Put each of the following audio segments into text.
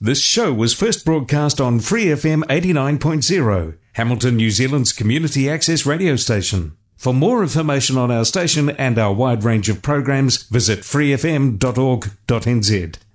This show was first broadcast on Free FM 89.0, Hamilton, New Zealand's community access radio station. For more information on our station and our wide range of programs, visit freefm.org.nz.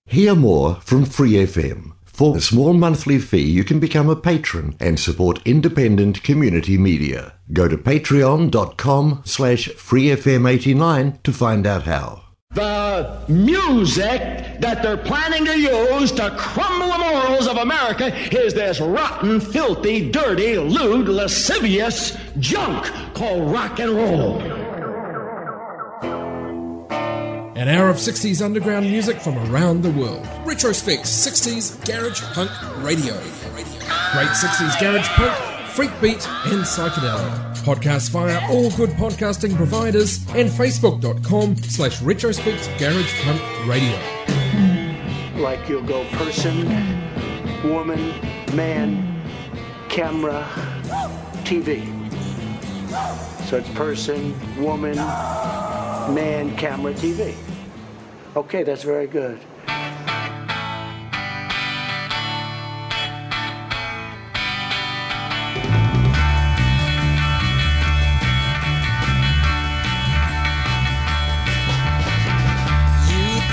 Hear more from Free FM. For a small monthly fee, you can become a patron and support independent community media. Go to patreon.com slash freefm89 to find out how. The music that they're planning to use to crumble the morals of America is this rotten, filthy, dirty, lewd, lascivious junk called rock and roll. An hour of 60s underground music from around the world. Retrospect 60s Garage Punk Radio. Great 60s Garage Punk, Freak Beat, and Psychedelia. Podcast via all good podcasting providers and facebook.com slash retrospect garage punk radio. Like you'll go person, woman, man, camera, TV. So it's person, woman, man, camera, TV. Okay, that's very good.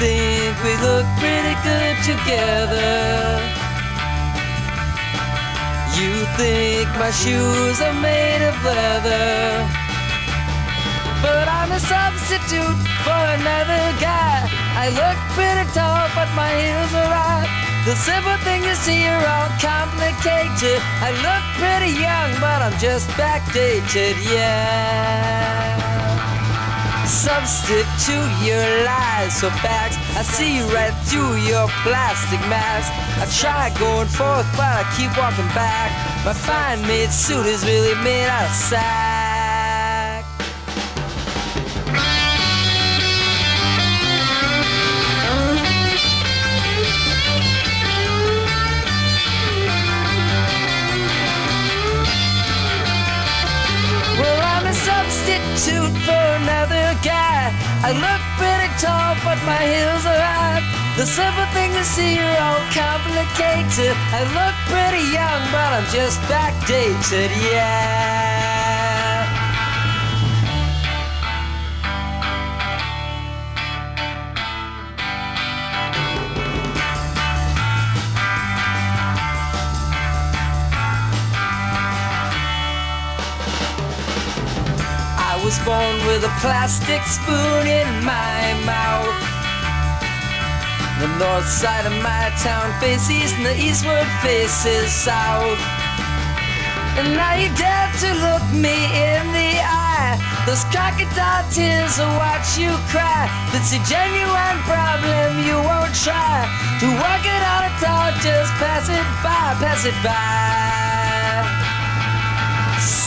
Think we look pretty good together. You think my shoes are made of leather. But I'm a substitute for another guy. I look pretty tall, but my heels are right. The simple thing you see are all complicated. I look pretty young, but I'm just backdated, yeah. Substitute your lies for facts. I see right through your plastic mask. I try going forth, but I keep walking back. My fine made suit is really made out of sack. Another guy. I look pretty tall, but my heels are high. The simple thing you see are all complicated. I look pretty young, but I'm just backdated, yeah. With a plastic spoon in my mouth. The north side of my town faces and the eastward faces south. And now you dare to look me in the eye. Those crocodile tears will watch you cry. It's a genuine problem you won't try to work it out at all. Just pass it by, pass it by.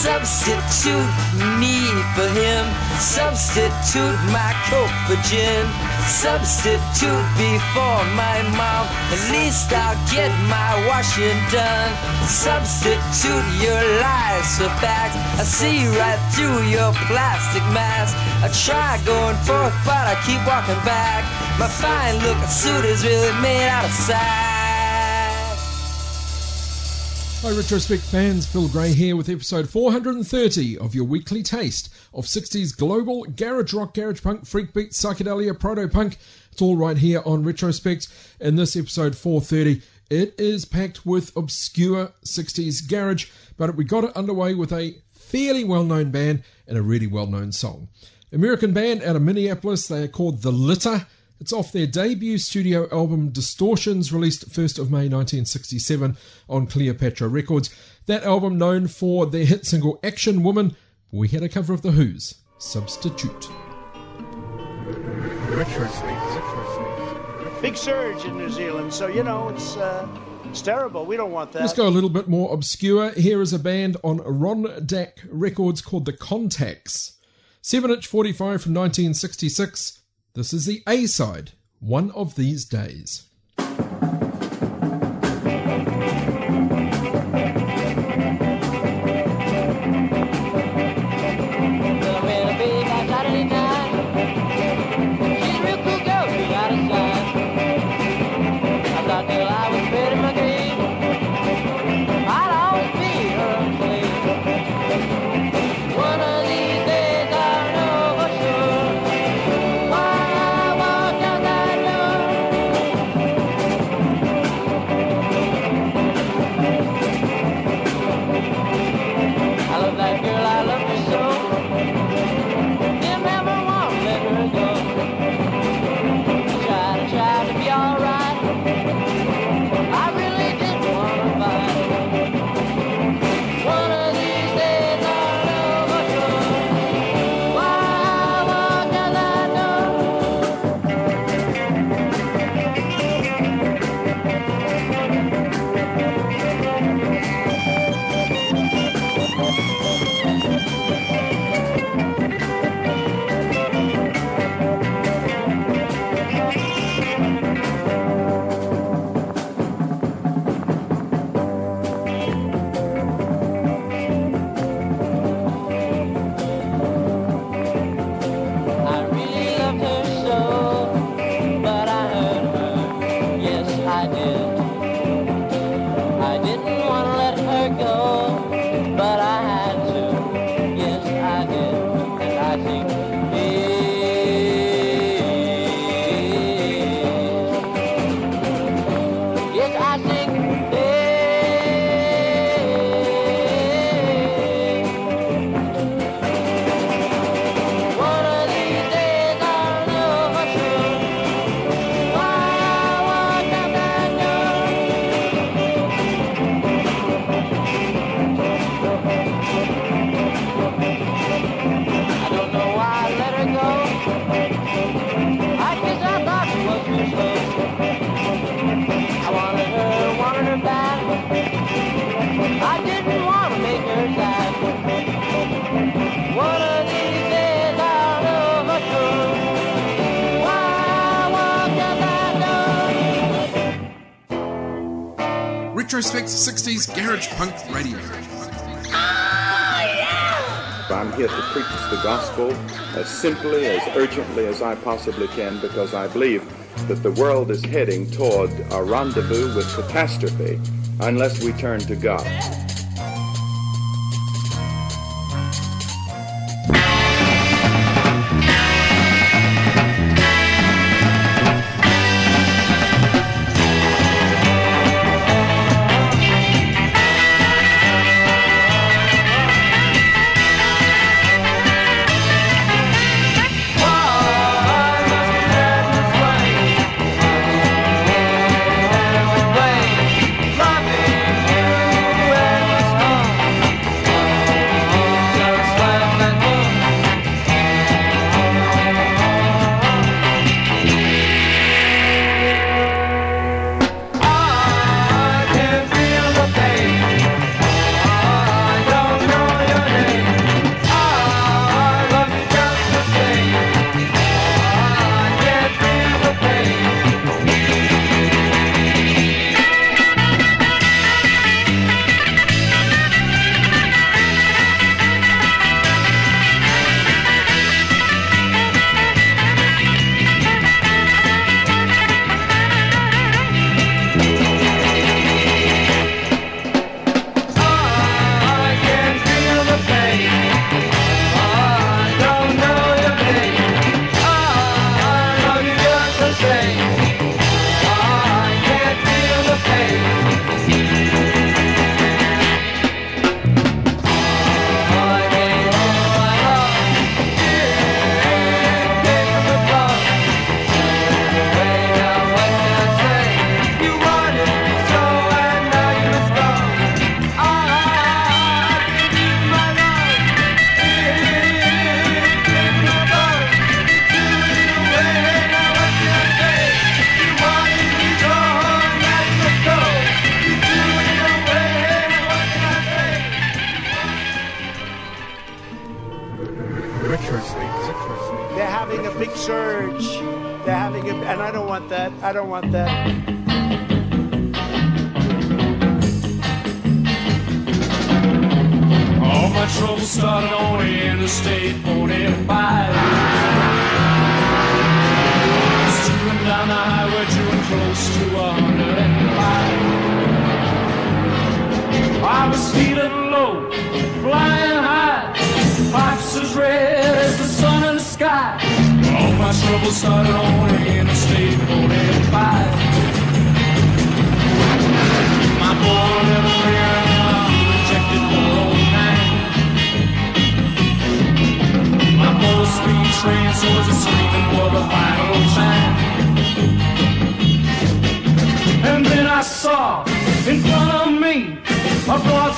Substitute me for him. Substitute my coke for gin. Substitute before my mom. At least I'll get my washing done. Substitute your lies for facts. I see right through your plastic mask. I try going forth, but I keep walking back. My fine looking suit is really made out of sack. Hi, Retrospect fans. Phil Gray here with episode 430 of your weekly taste of 60s global garage rock, garage punk, freak beat, psychedelia, proto punk. It's all right here on Retrospect. In this episode 430, it is packed with obscure 60s garage, but we got it underway with a fairly well known band and a really well known song. American band out of Minneapolis, they are called The Litter. It's off their debut studio album Distortions, released 1st of May 1967 on Cleopatra Records. That album known for their hit single Action Woman. We had a cover of The Who's Substitute. Big surge in New Zealand, so you know it's uh, it's terrible. We don't want that. Let's go a little bit more obscure. Here is a band on Ron Dak Records called The Contacts. 7 inch 45 from 1966. This is the A side, One of These Days. Retrospect 60s Garage Punk Radio. I'm here to preach the gospel as simply, as urgently as I possibly can because I believe that the world is heading toward a rendezvous with catastrophe unless we turn to God.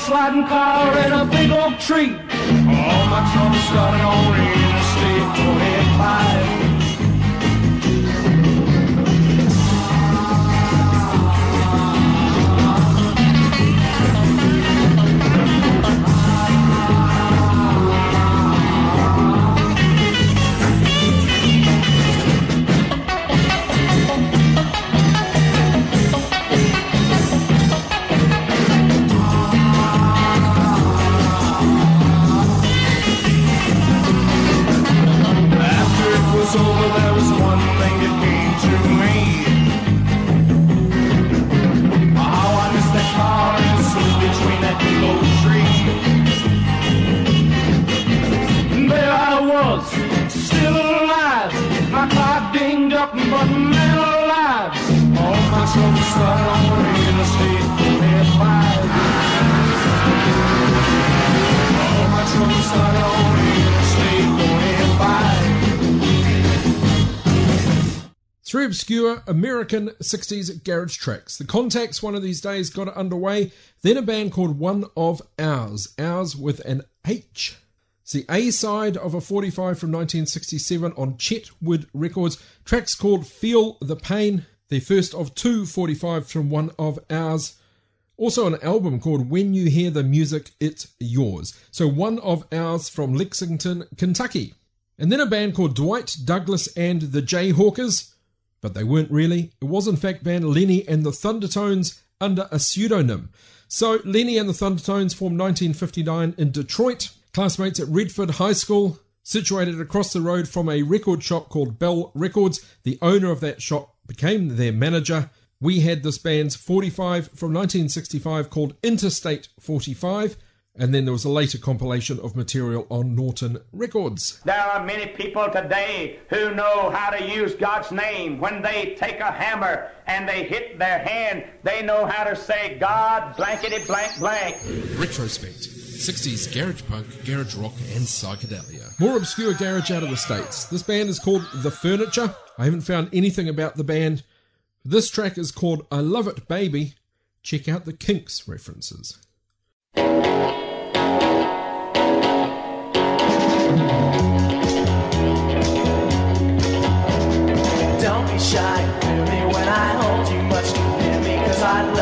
sliding car and a big oak tree. All my troubles started on Interstate 25. Three obscure American 60s garage tracks. The Contacts one of these days got it underway, then a band called One of Ours, Ours with an H. It's the A side of a 45 from 1967 on Chetwood Records. Tracks called Feel the Pain, the first of two 45s from One of Ours. Also, an album called When You Hear the Music, It's Yours. So, One of Ours from Lexington, Kentucky. And then a band called Dwight Douglas and the Jayhawkers but they weren't really. It was, in fact, band Lenny and the Thundertones under a pseudonym. So, Lenny and the Thundertones formed 1959 in Detroit, classmates at Redford High School, situated across the road from a record shop called Bell Records. The owner of that shop became their manager. We had this band's 45 from 1965 called Interstate 45 and then there was a later compilation of material on Norton Records. There are many people today who know how to use God's name. When they take a hammer and they hit their hand, they know how to say, God blankety blank blank. Retrospect 60s garage punk, garage rock, and psychedelia. More obscure garage out of the States. This band is called The Furniture. I haven't found anything about the band. This track is called I Love It Baby. Check out the Kinks references. Don't be shy, me when I hold you much me, cause I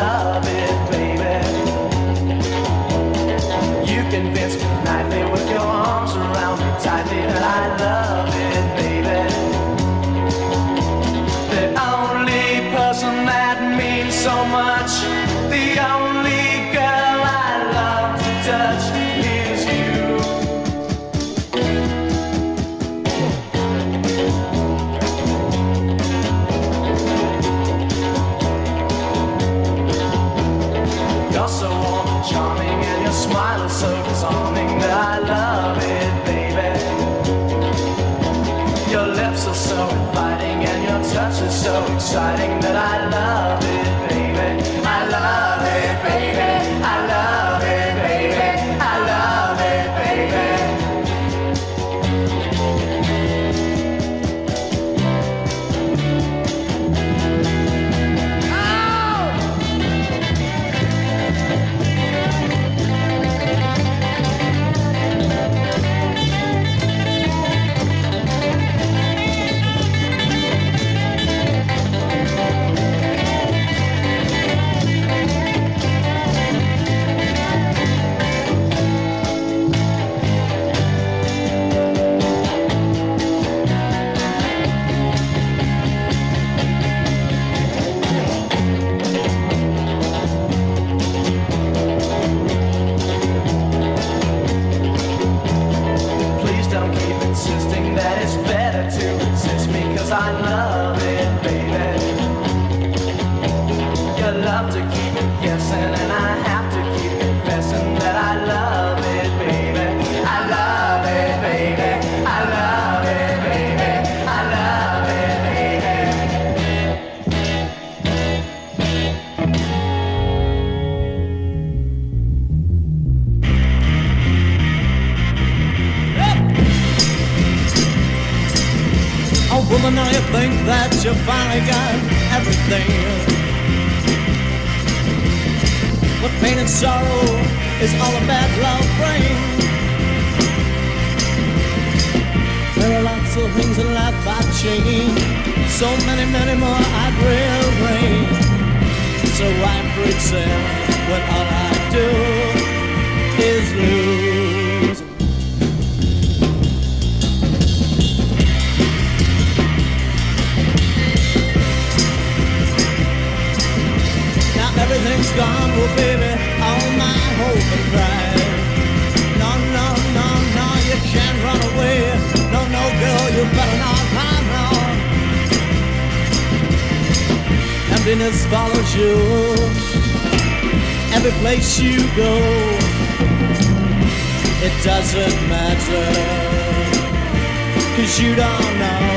place you go. It doesn't matter, cause you don't know.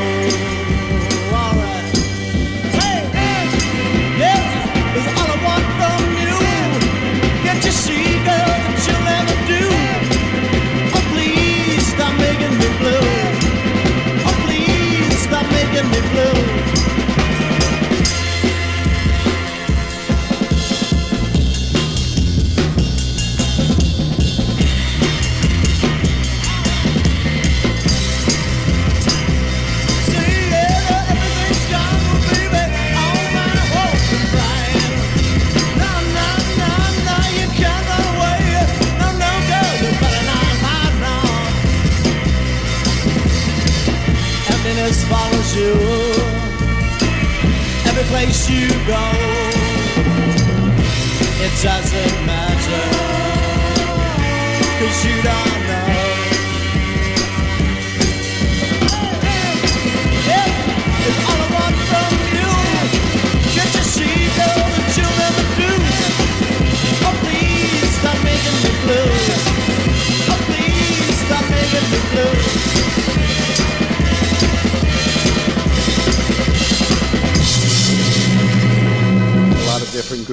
Place you go. It doesn't matter, cause you don't know. All I want from you. You'll never do? Oh, please stop making me blue.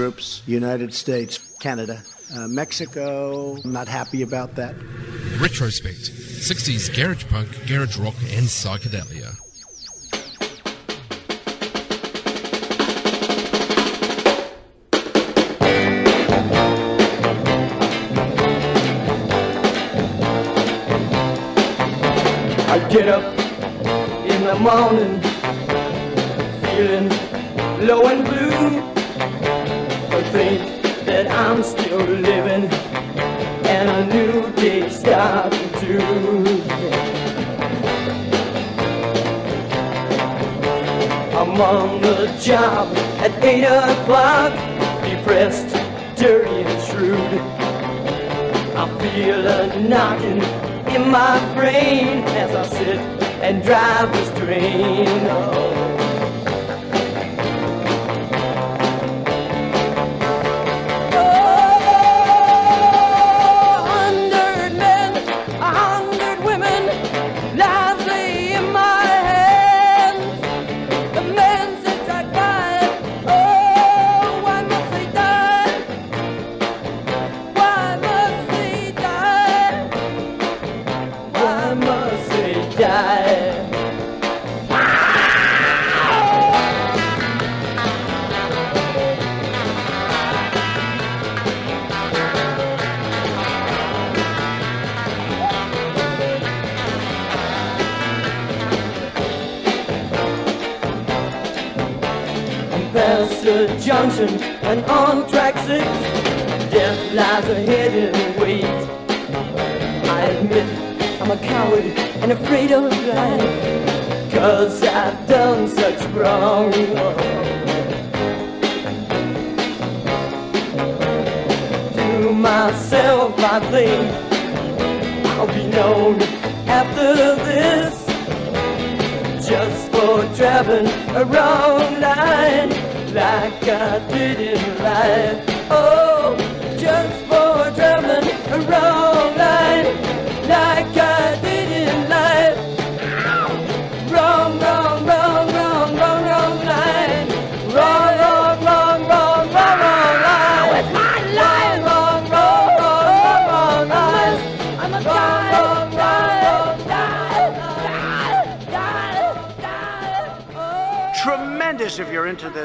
Groups. United States, Canada, uh, Mexico. I'm not happy about that. Retrospect 60s garage punk, garage rock, and psychedelia. I get up in the morning feeling low and blue. I'm on the job at 8 o'clock, depressed, dirty and shrewd. I feel a knocking in my brain as I sit and drive this train. Oh. The junction and on track six. Death lies ahead in wait. I admit I'm a coward and afraid of life. Cause I've done such wrong. To myself I think I'll be known after this just for traveling a wrong line like I did in life. Oh,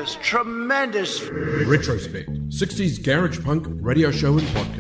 Tremendous. Retrospect 60s garage punk radio show and podcast.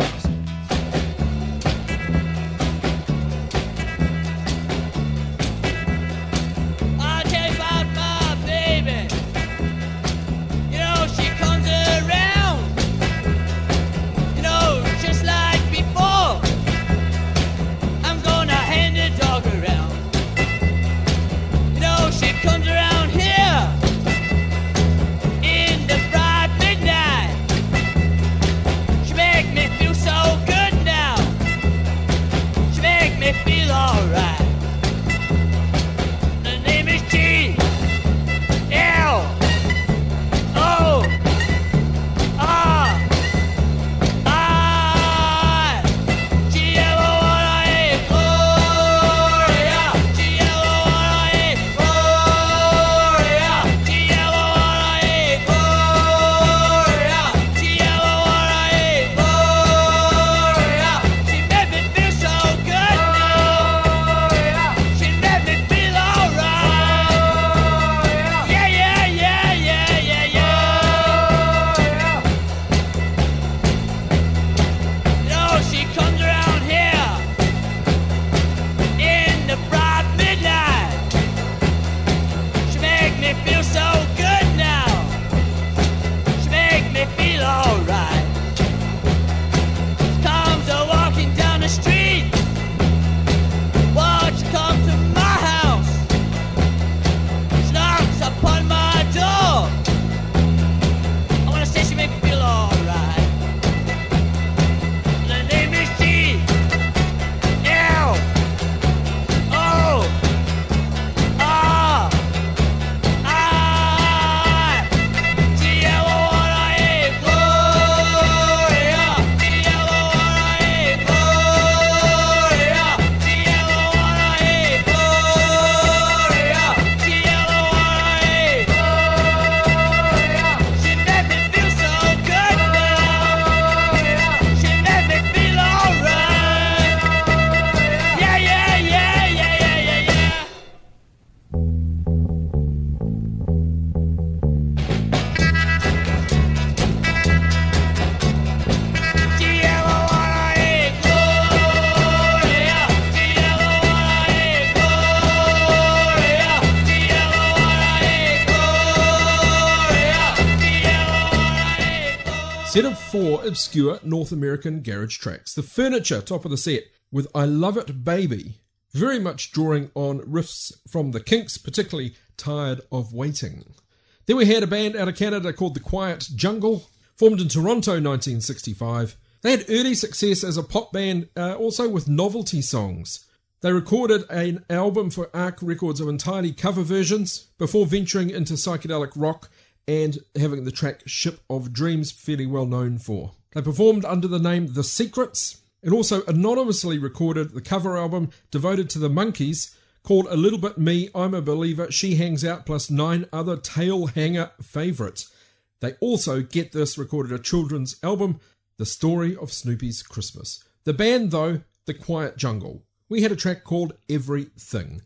Four obscure North American garage tracks. The Furniture, top of the set, with I Love It Baby, very much drawing on riffs from the Kinks, particularly Tired of Waiting. Then we had a band out of Canada called The Quiet Jungle, formed in Toronto 1965. They had early success as a pop band, uh, also with novelty songs. They recorded an album for Arc Records of entirely cover versions before venturing into psychedelic rock and having the track Ship of Dreams fairly well known for. They performed under the name The Secrets and also anonymously recorded the cover album devoted to the Monkees called A Little Bit Me, I'm a Believer, She Hangs Out, plus nine other tail hanger favourites. They also, get this, recorded a children's album, The Story of Snoopy's Christmas. The band, though, The Quiet Jungle. We had a track called Everything.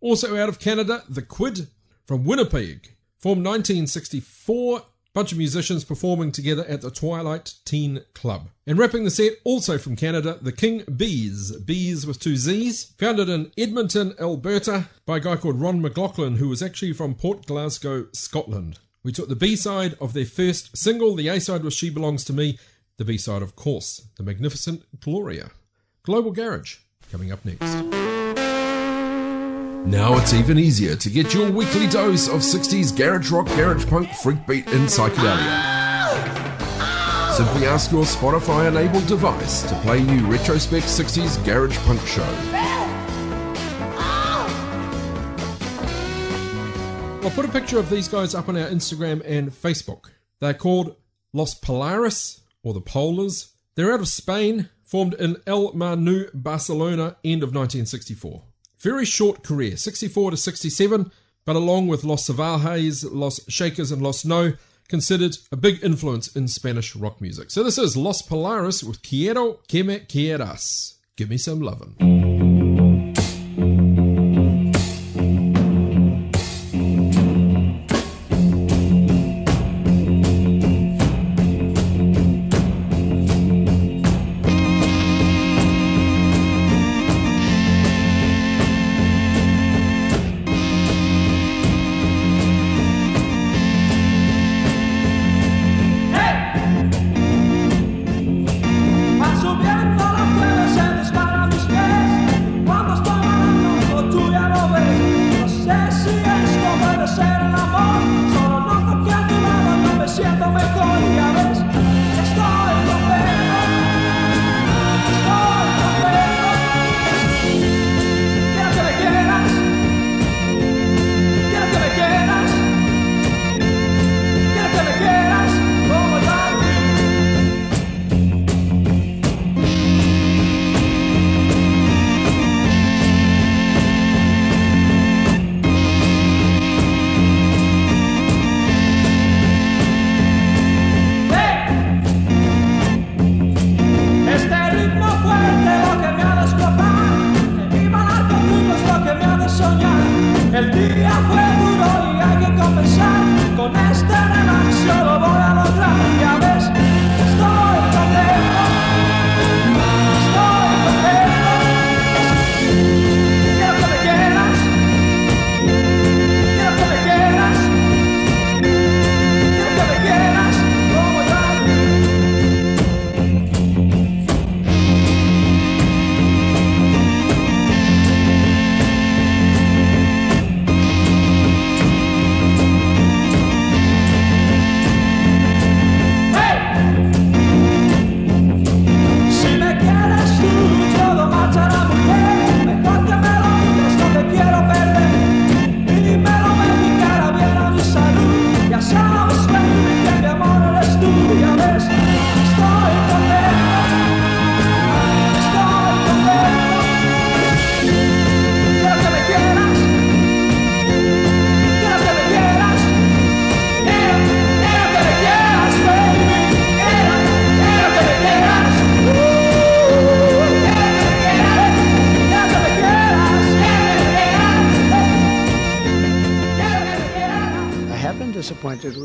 Also out of Canada, The Quid from Winnipeg. Formed 1964, bunch of musicians performing together at the Twilight Teen Club. And wrapping the set, also from Canada, the King Bees, Bees with two Z's, founded in Edmonton, Alberta, by a guy called Ron McLaughlin, who was actually from Port Glasgow, Scotland. We took the B side of their first single, the A side was She Belongs to Me, the B side, of course, The Magnificent Gloria. Global Garage, coming up next. Now it's even easier to get your weekly dose of 60s garage rock, garage punk, freak beat, and psychedelia. Simply ask your Spotify enabled device to play you Retrospect 60s Garage Punk Show. I'll put a picture of these guys up on our Instagram and Facebook. They're called Los Polaris, or the Polars. They're out of Spain, formed in El Masnou, Barcelona, end of 1964. Very short career, 64 to 67, but along with Los Salvajes, Los Shakers, and Los No, considered a big influence in Spanish rock music. So this is Los Polaris with Quiero que me quieras. Give me some lovin'.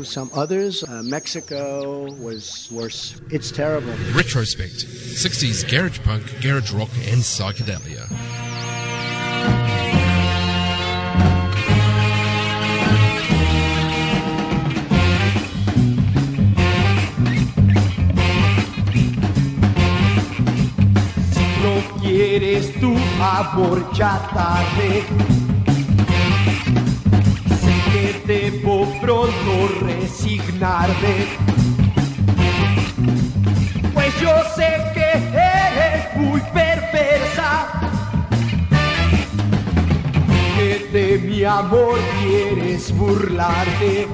some others. Uh, Mexico was worse. It's terrible. Retrospect 60s garage punk, garage rock, and psychedelia. Tu. Debo pronto resignarme. Pues yo sé que eres muy perversa. Que de mi amor quieres burlarte.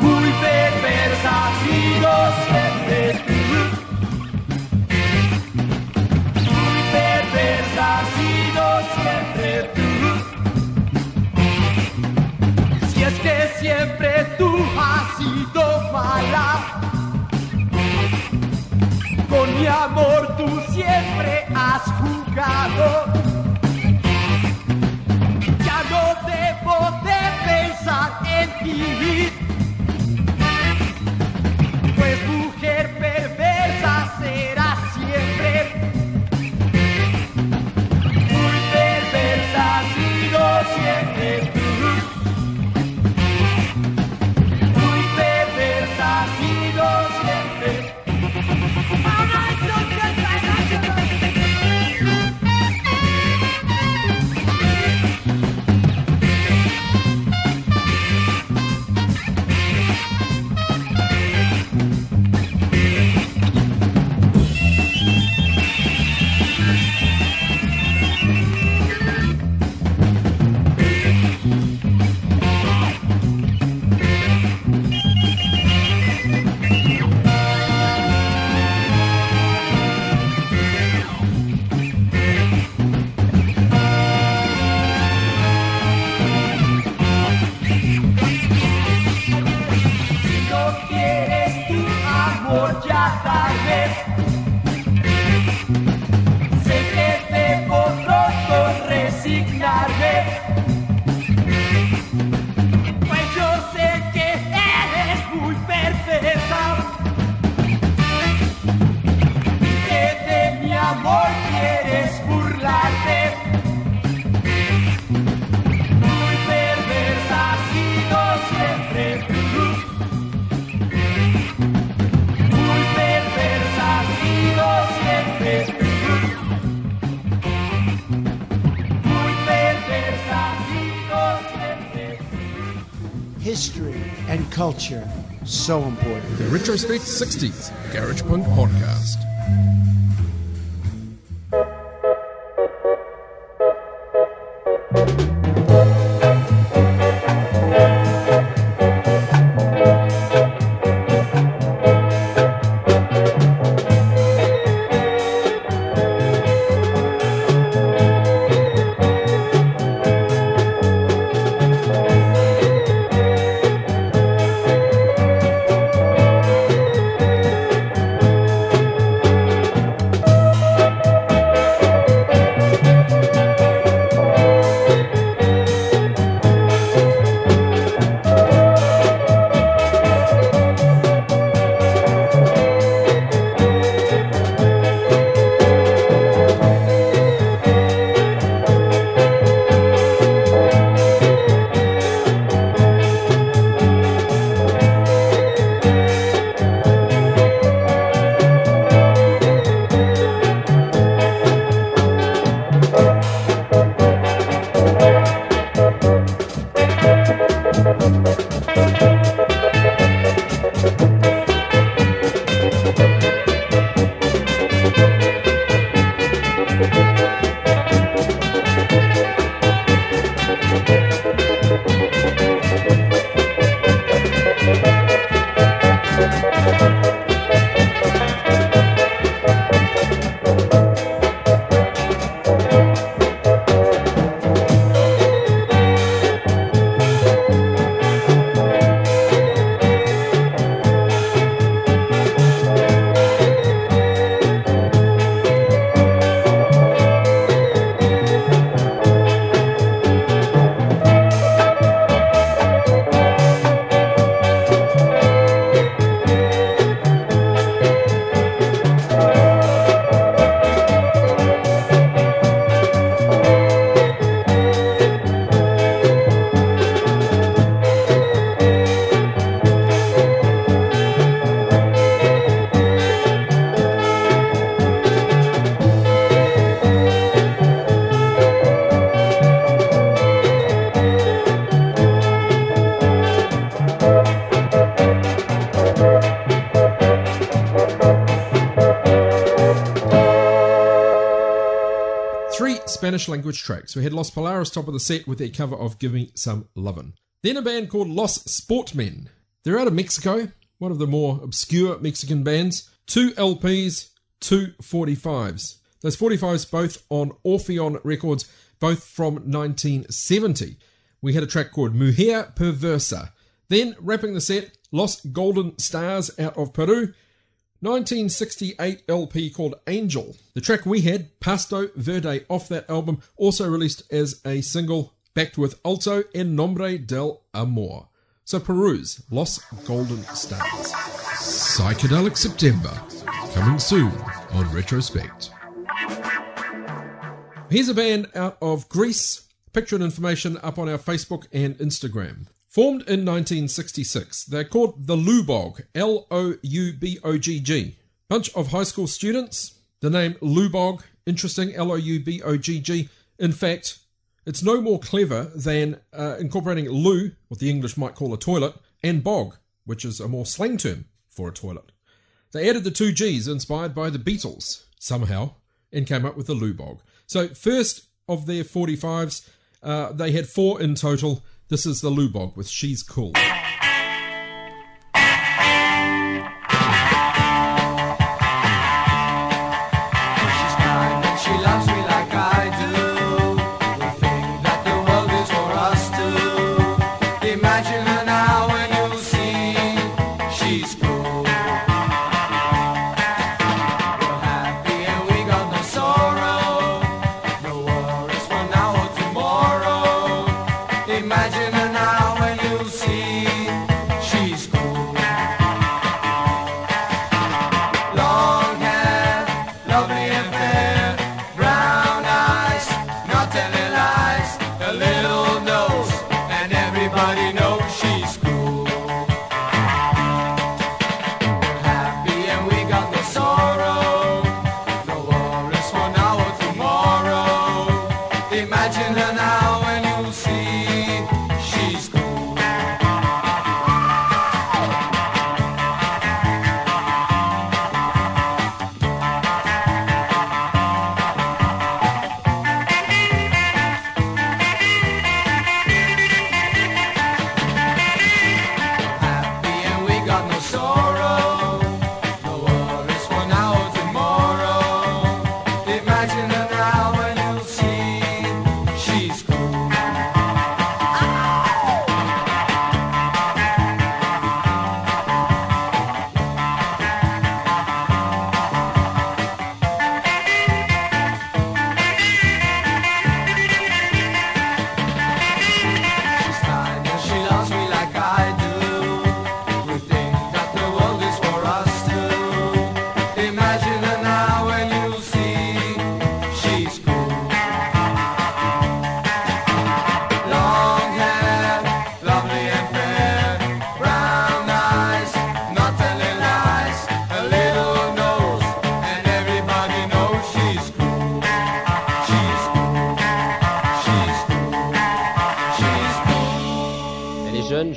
Muy perversa ha sido siempre. Muy perversa ha sido siempre siempre tú has sido mala. Con mi amor tú siempre has jugado. Ya no debo de pensar en ti. Culture, so important. The Retrospect 60s Garage Punk Podcast. Spanish language tracks. We had Los Polaris top of the set with their cover of Give Me Some Lovin'. Then a band called Los Sportmen. They're out of Mexico, one of the more obscure Mexican bands. Two LPs, two 45s. Those 45s both on Orfeón Records, both from 1970. We had a track called Mujer Perversa. Then, wrapping the set, Los Golden Stars out of Peru. 1968 LP called Angel. The track we had, Pasto Verde, off that album, also released as a single, backed with Alto en Nombre del Amor. So peruse Los Golden Stars. Psychedelic September, coming soon on Retrospect. Here's a band out of Greece. Picture and information up on our Facebook and Instagram. Formed in 1966, they're called the Loubogg, L O U B O G G. Bunch of high school students. The name Loubogg, interesting, L O U B O G G. In fact, it's no more clever than uh, incorporating loo, what the English might call a toilet, and bog, which is a more slang term for a toilet. They added the two G's inspired by the Beatles, somehow, and came up with the Loubogg. So, first of their 45s, uh, they had four in total. This is the Loubogg with She's Cool.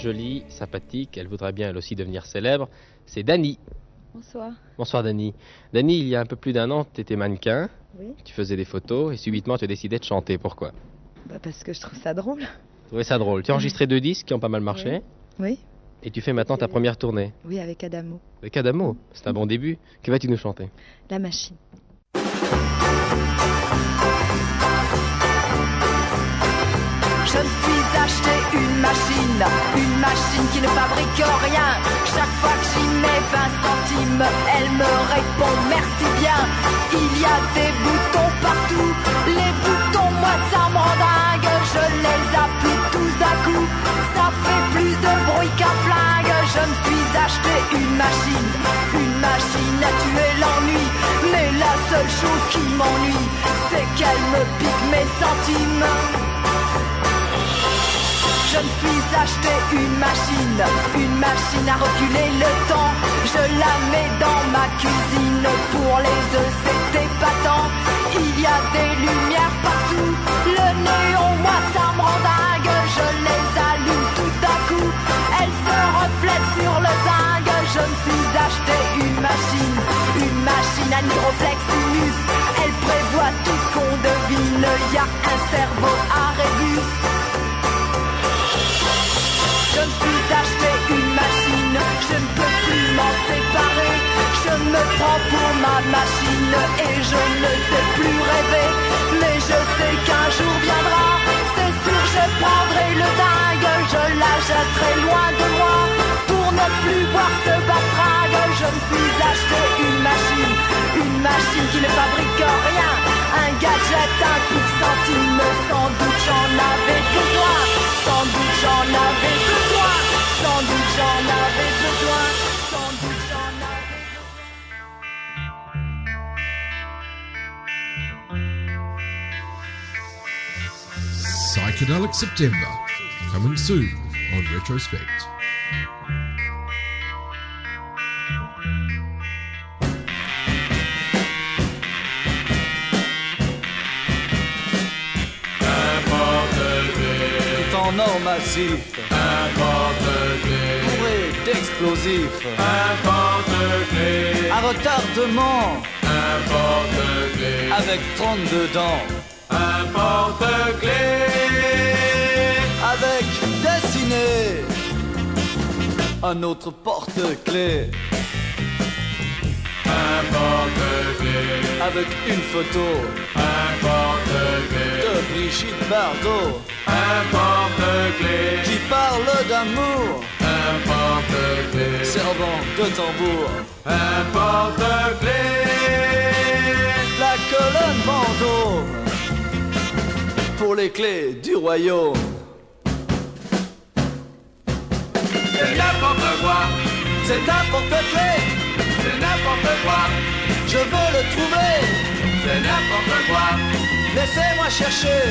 Jolie, sympathique, elle voudrait bien elle aussi devenir célèbre. C'est Dani. Bonsoir. Bonsoir Dani. Dani, il y a un peu plus d'un an, tu étais mannequin, Oui. tu faisais des photos et subitement tu as décidé de chanter. Pourquoi? Bah parce que je trouve ça drôle. Tu trouvais ça drôle. Tu as enregistré deux disques qui ont pas mal marché Oui. et tu fais maintenant ta première tournée. Oui, avec Adamo. Avec Adamo, c'est un bon début. Que vas-tu nous chanter? La machine. Je me suis acheté une machine, une machine qui ne fabrique rien. Chaque fois que j'y mets 20 centimes, elle me répond merci bien. Il y a des boutons partout, les boutons, moi ça me rend dingue. Je les applique tous d'un coup, ça fait plus de bruit qu'un flingue. Je me suis acheté une machine, une machine à tuer l'ennui. Mais la seule chose qui m'ennuie, c'est qu'elle me pique mes centimes. Je me suis acheté une machine, une machine à reculer le temps. Je la mets dans ma cuisine pour les œufs, c'est épatant. Il y a des lumières partout, le néon, moi ça me rend dingue. Je les allume tout à coup, elles se reflètent sur le zinc. Je me suis acheté une machine, une machine à nitroflex sinus. Elle prévoit tout qu'on devine, y a un cerveau à rébus. Et je ne sais plus rêver. Mais je sais qu'un jour viendra, c'est sûr je prendrai le dingue. Je la jetterai loin de moi pour ne plus voir ce batrague. Je me suis acheté une machine, une machine qui ne fabrique rien. Un gadget, un pour centime, sans doute j'en avais besoin. Sans doute j'en avais besoin. Sans doute j'en avais besoin. Sans doute Psychedelic September, coming soon on Retrospect. Tout en or massif. Bourré d'explosifs. Un retardement. Avec 32 dents. Avec dessiné. Un autre porte-clé. Avec une photo. De Brigitte Bardot. Qui parle d'amour. Servant de tambour. La colonne Vendôme. Pour les clés du royaume. C'est n'importe clé. C'est n'importe quoi. Je veux le trouver. C'est n'importe quoi. Laissez-moi chercher.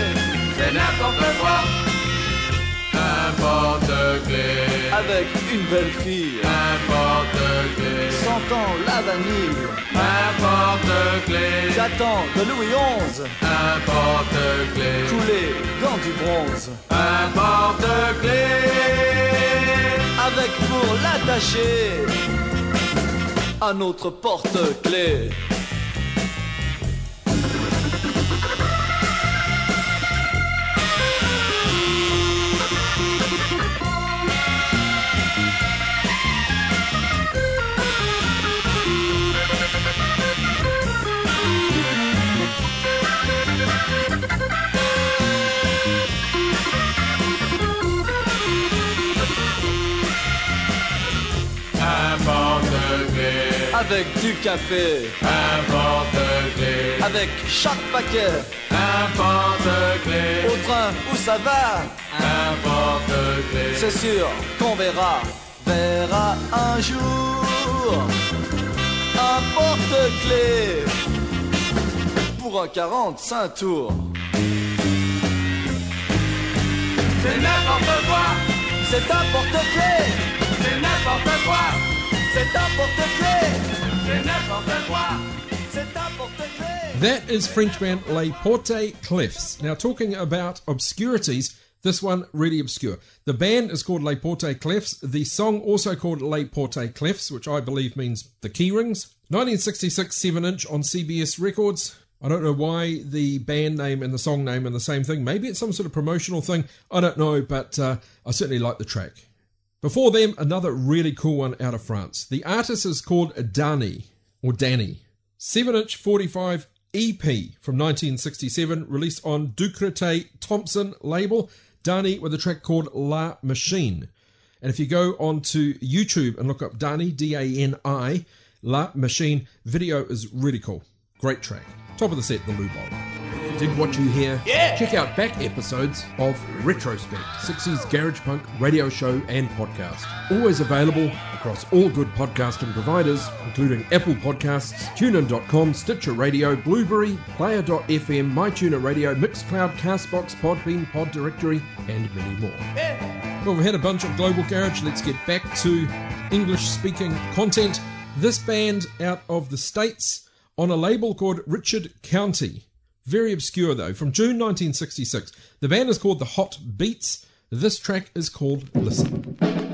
C'est n'importe quoi. Un porte-clé. Avec une belle fille. Un porte-clé. Sentant la vanille. Un porte-clé. Datant de Louis XI. Un porte-clé. Coulé dans du bronze. Un porte-clé avec pour l'attacher à notre porte-clés. Avec du café. Un porte-clé. Avec chaque paquet. Un porte-clé. Au train où ça va. Un porte-clé. C'est sûr qu'on verra. Verra un jour. Un porte-clé. Pour un 45 tours. C'est n'importe quoi. C'est un porte-clé. C'est n'importe quoi. C'est un porte-clé. That is French band Les Porte Clefs. Now, talking about obscurities, this one really obscure. The band is called Les Porte Clefs. The song also called Les Porte Clefs, which I believe means the key rings. 1966 7 inch on CBS Records. I don't know why the band name and the song name are the same thing. Maybe it's some sort of promotional thing. I don't know, but uh, I certainly like the track. Before them, another really cool one out of France. The artist is called Dani, or Danny. 7 inch 45 EP from 1967, released on Ducretet Thomson label. Dani with a track called La Machine. And if you go onto YouTube and look up Dani, D A N I, La Machine, video is really cool. Great track. Top of the set, the Loubogg. Did what you hear? Yeah. Check out back episodes of Retrospect, 60s Garage Punk radio show and podcast. Always available across all good podcasting providers, including Apple Podcasts, TuneIn.com, Stitcher Radio, Blubrry, Player.fm, MyTuner Radio, Mixcloud, Castbox, Podbean, Pod Directory, and many more. Well, we've had a bunch of global garage. Let's get back to English speaking content. This band out of the States on a label called Richard County. Very obscure though, from June 1966. The band is called The Hot Beats. This track is called Listen.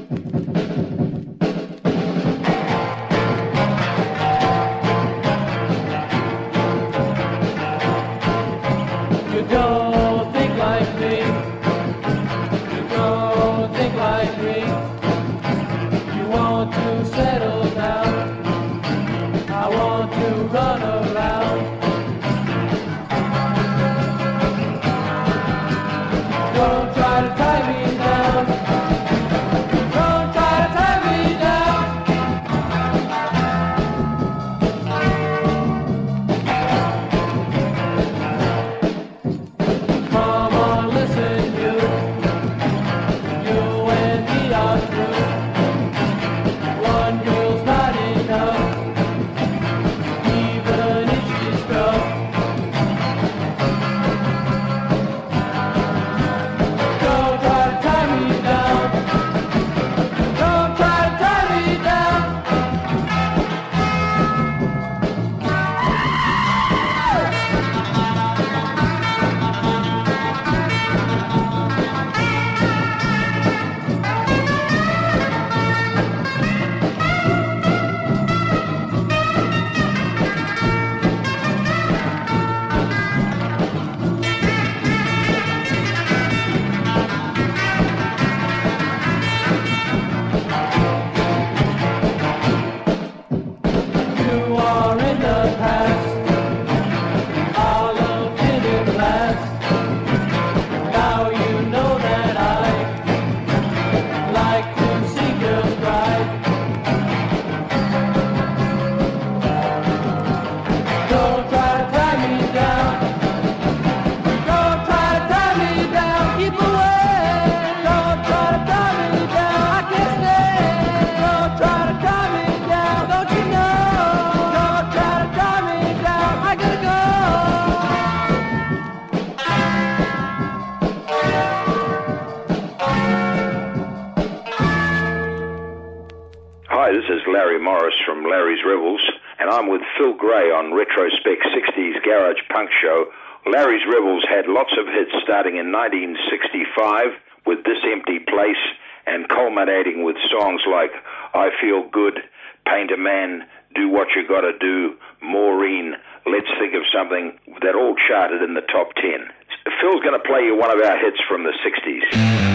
Is Larry Morris from Larry's Rebels, and I'm with Phil Gray on Retrospect 60s Garage Punk Show. Larry's Rebels had lots of hits starting in 1965 with This Empty Place and culminating with songs like I Feel Good, Painter Man, Do What You Gotta Do, Maureen, Let's Think of Something, that all charted in the top 10. Phil's going to play you one of our hits from the 60s.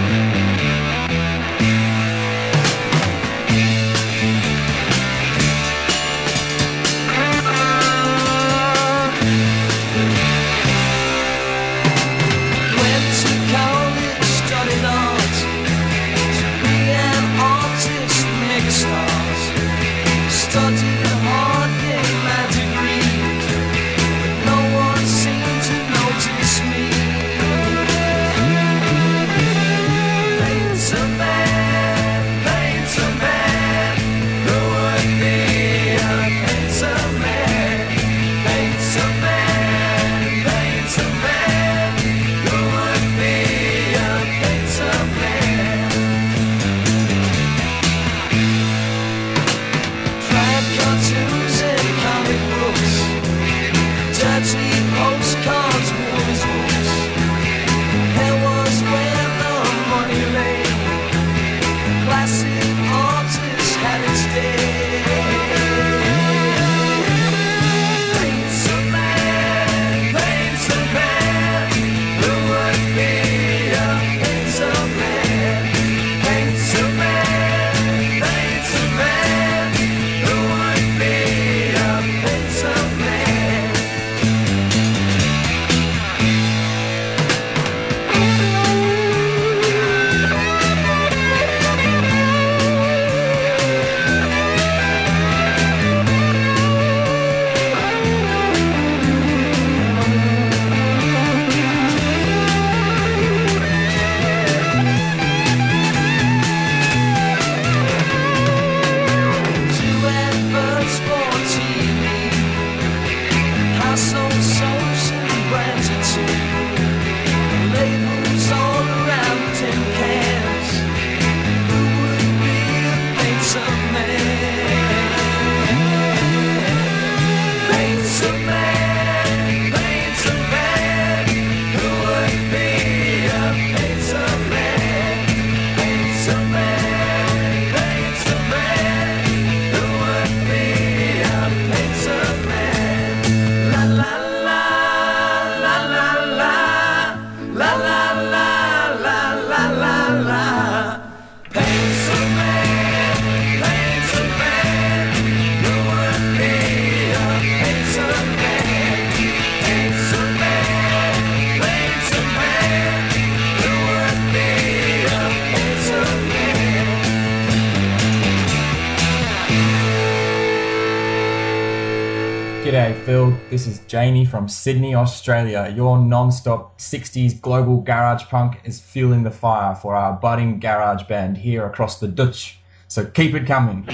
From Sydney, Australia. Your non-stop 60s global garage punk is fueling the fire for our budding garage band here across the Dutch. So keep it coming.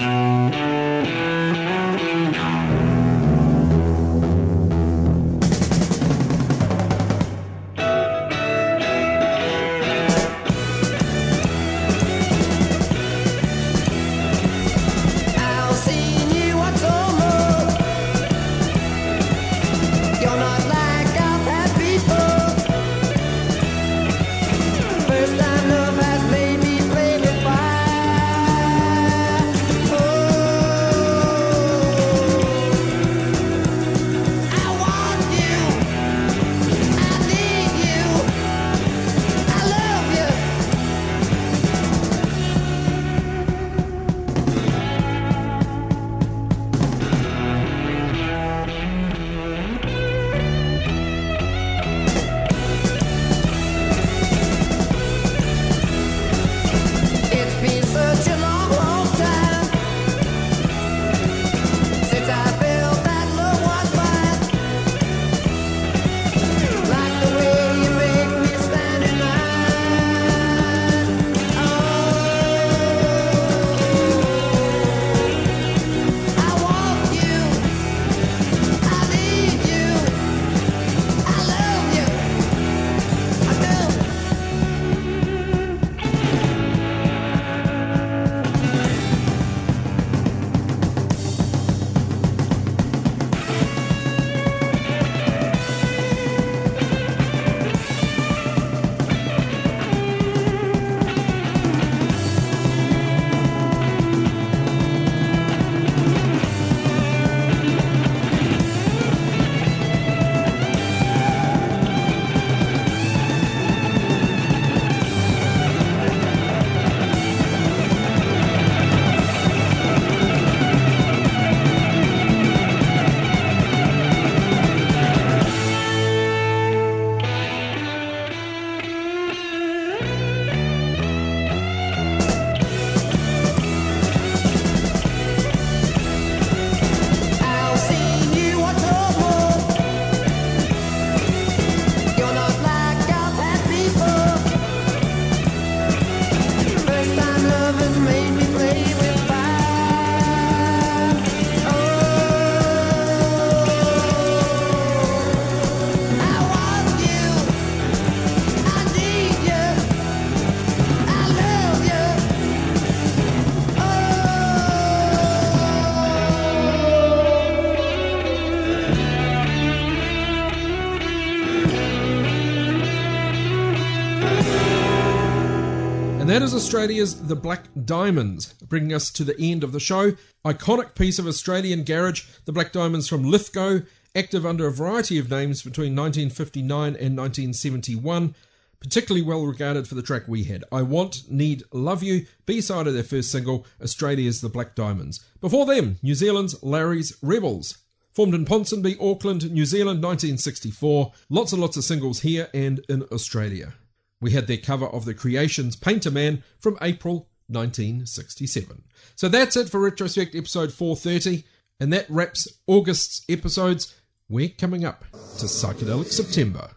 That is Australia's The Black Diamonds, bringing us to the end of the show. Iconic piece of Australian garage, The Black Diamonds from Lithgow, active under a variety of names between 1959 and 1971. Particularly well regarded for the track we had, I Want, Need, Love You, B side of their first single, Australia's The Black Diamonds. Before them, New Zealand's Larry's Rebels. Formed in Ponsonby, Auckland, New Zealand, 1964. Lots and lots of singles here and in Australia. We had their cover of The Creations Painter Man from April 1967. So that's it for Retrospect episode 430, and that wraps August's episodes. We're coming up to Psychedelic September.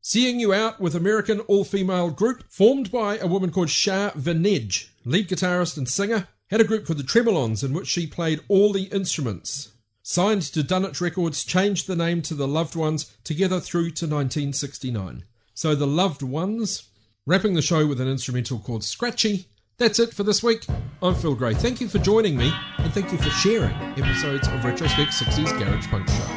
Seeing you out with American all female group formed by a woman called Shah Vinej, lead guitarist and singer, had a group called the Tremolons in which she played all the instruments. Signed to Dunwich Records, changed the name to The Loved Ones, together through to 1969. So The Loved Ones, wrapping the show with an instrumental called Scratchy. That's it for this week. I'm Phil Gray. Thank you for joining me, and thank you for sharing episodes of Retrospect 60s Garage Punk Show.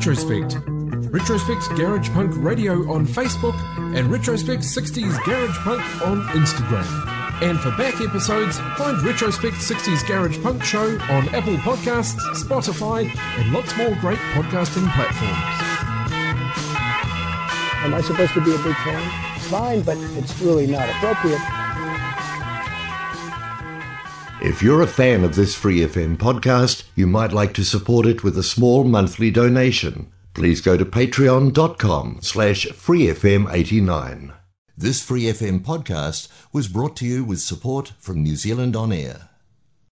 Retrospect. Retrospect's Garage Punk Radio on Facebook and Retrospect 60s Garage Punk on Instagram. And for back episodes, find Retrospect 60s Garage Punk Show on Apple Podcasts, Spotify, and lots more great podcasting platforms. Am I supposed to be a big fan? Fine, but it's really not appropriate. If you're a fan of this Free FM podcast, you might like to support it with a small monthly donation. Please go to patreon.com slash freefm89. This Free FM podcast was brought to you with support from New Zealand On Air.